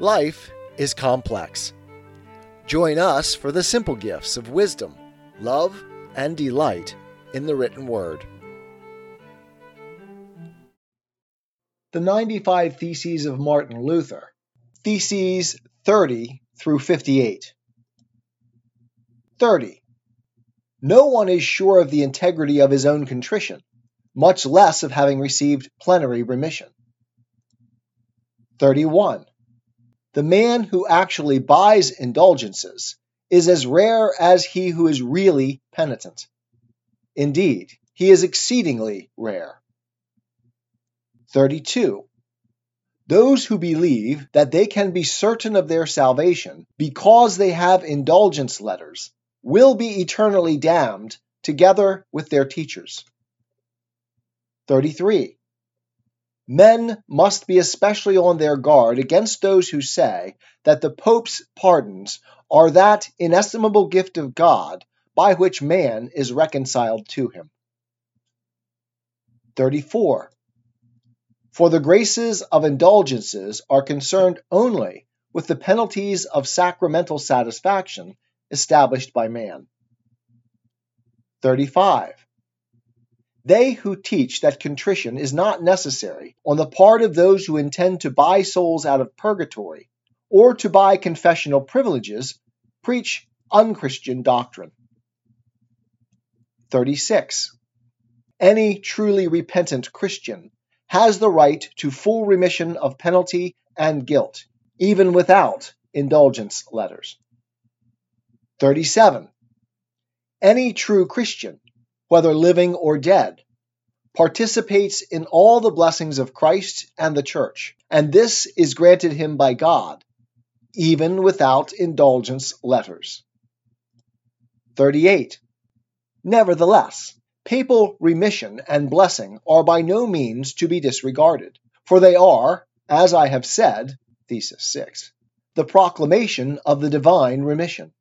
Life is complex. Join us for the simple gifts of wisdom, love, and delight in the written word. The 95 Theses of Martin Luther, Theses 30 through 58. 30. No one is sure of the integrity of his own contrition, much less of having received plenary remission. 31. The man who actually buys indulgences is as rare as he who is really penitent. Indeed, he is exceedingly rare. 32. Those who believe that they can be certain of their salvation because they have indulgence letters will be eternally damned together with their teachers. 33. Men must be especially on their guard against those who say that the Pope's pardons are that inestimable gift of God by which man is reconciled to him. 34. For the graces of indulgences are concerned only with the penalties of sacramental satisfaction established by man. 35. They who teach that contrition is not necessary on the part of those who intend to buy souls out of purgatory or to buy confessional privileges preach unchristian doctrine. 36. Any truly repentant Christian has the right to full remission of penalty and guilt, even without indulgence letters. 37. Any true Christian whether living or dead, participates in all the blessings of Christ and the Church, and this is granted him by God, even without indulgence letters. 38. Nevertheless, papal remission and blessing are by no means to be disregarded, for they are, as I have said, Thesis 6, the proclamation of the divine remission.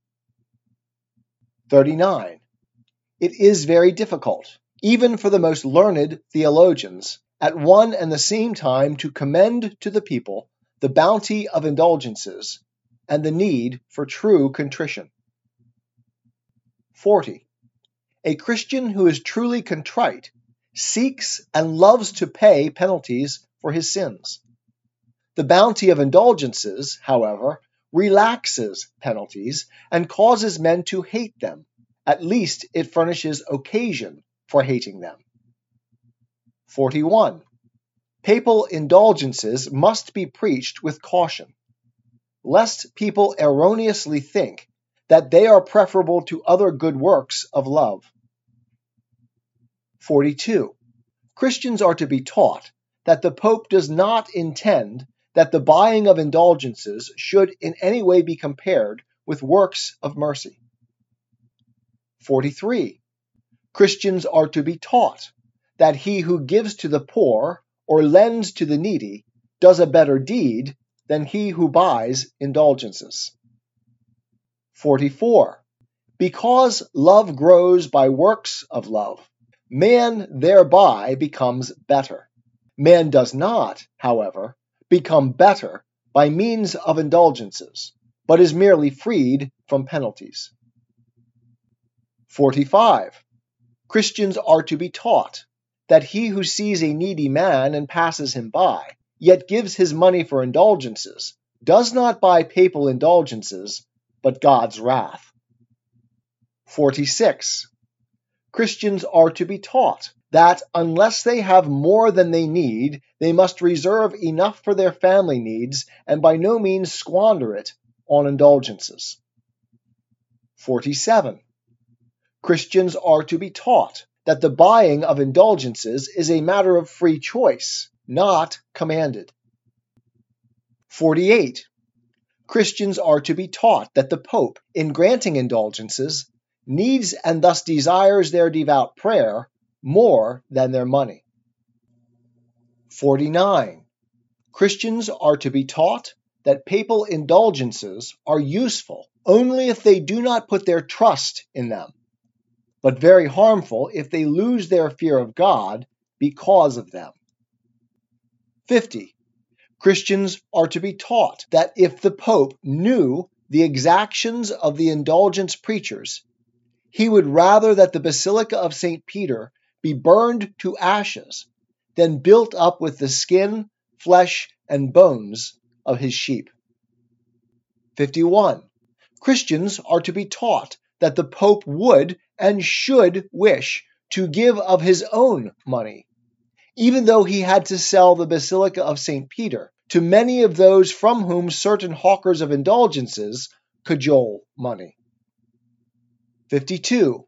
39 it is very difficult, even for the most learned theologians, at one and the same time to commend to the people the bounty of indulgences and the need for true contrition. 40. A Christian who is truly contrite seeks and loves to pay penalties for his sins. The bounty of indulgences, however, relaxes penalties and causes men to hate them at least it furnishes occasion for hating them. 41. Papal indulgences must be preached with caution, lest people erroneously think that they are preferable to other good works of love. 42. Christians are to be taught that the Pope does not intend that the buying of indulgences should in any way be compared with works of mercy. 43. Christians are to be taught that he who gives to the poor or lends to the needy does a better deed than he who buys indulgences. 44. Because love grows by works of love, man thereby becomes better. Man does not, however, become better by means of indulgences, but is merely freed from penalties. 45. Christians are to be taught that he who sees a needy man and passes him by, yet gives his money for indulgences, does not buy papal indulgences, but God's wrath. 46. Christians are to be taught that unless they have more than they need, they must reserve enough for their family needs and by no means squander it on indulgences. 47. Christians are to be taught that the buying of indulgences is a matter of free choice, not commanded. 48. Christians are to be taught that the Pope, in granting indulgences, needs and thus desires their devout prayer more than their money. 49. Christians are to be taught that papal indulgences are useful only if they do not put their trust in them but very harmful if they lose their fear of God because of them. 50. Christians are to be taught that if the Pope knew the exactions of the indulgence preachers, he would rather that the Basilica of St. Peter be burned to ashes than built up with the skin, flesh, and bones of his sheep. 51. Christians are to be taught that the Pope would and should wish to give of his own money, even though he had to sell the Basilica of St. Peter to many of those from whom certain hawkers of indulgences cajole money. 52.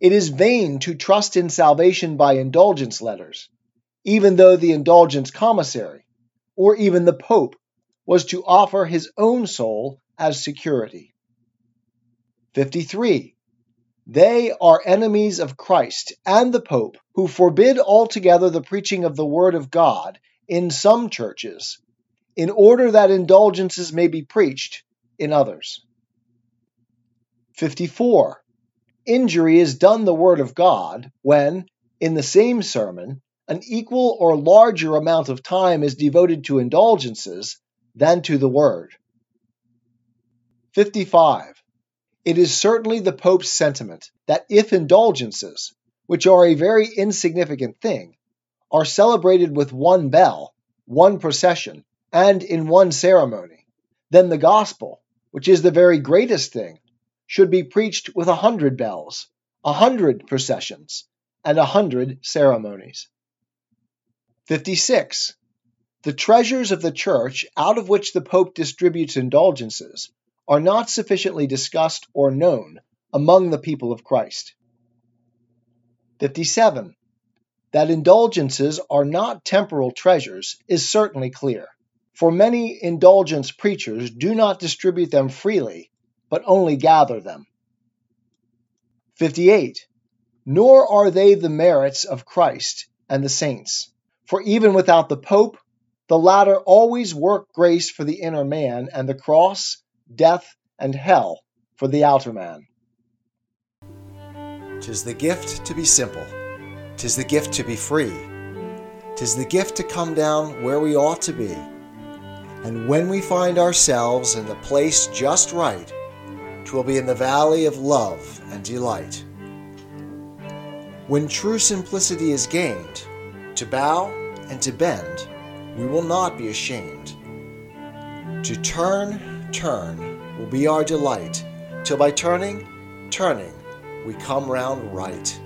It is vain to trust in salvation by indulgence letters, even though the indulgence commissary, or even the Pope, was to offer his own soul as security. 53. They are enemies of Christ and the Pope, who forbid altogether the preaching of the Word of God in some churches, in order that indulgences may be preached in others. 54. Injury is done the Word of God when, in the same sermon, an equal or larger amount of time is devoted to indulgences than to the Word. 55. It is certainly the Pope's sentiment that if indulgences, which are a very insignificant thing, are celebrated with one bell, one procession, and in one ceremony, then the gospel, which is the very greatest thing, should be preached with a hundred bells, a hundred processions, and a hundred ceremonies. 56. The treasures of the Church out of which the Pope distributes indulgences are not sufficiently discussed or known among the people of Christ. 57. That indulgences are not temporal treasures is certainly clear, for many indulgence preachers do not distribute them freely, but only gather them. 58. Nor are they the merits of Christ and the saints, for even without the Pope, the latter always work grace for the inner man, and the cross, death, and hell for the outer man. Tis the gift to be simple, tis the gift to be free, tis the gift to come down where we ought to be. And when we find ourselves in the place just right, 'twill be in the valley of love and delight. When true simplicity is gained, to bow and to bend, we will not be ashamed. To turn, turn will be our delight, till by turning, turning, we come round right.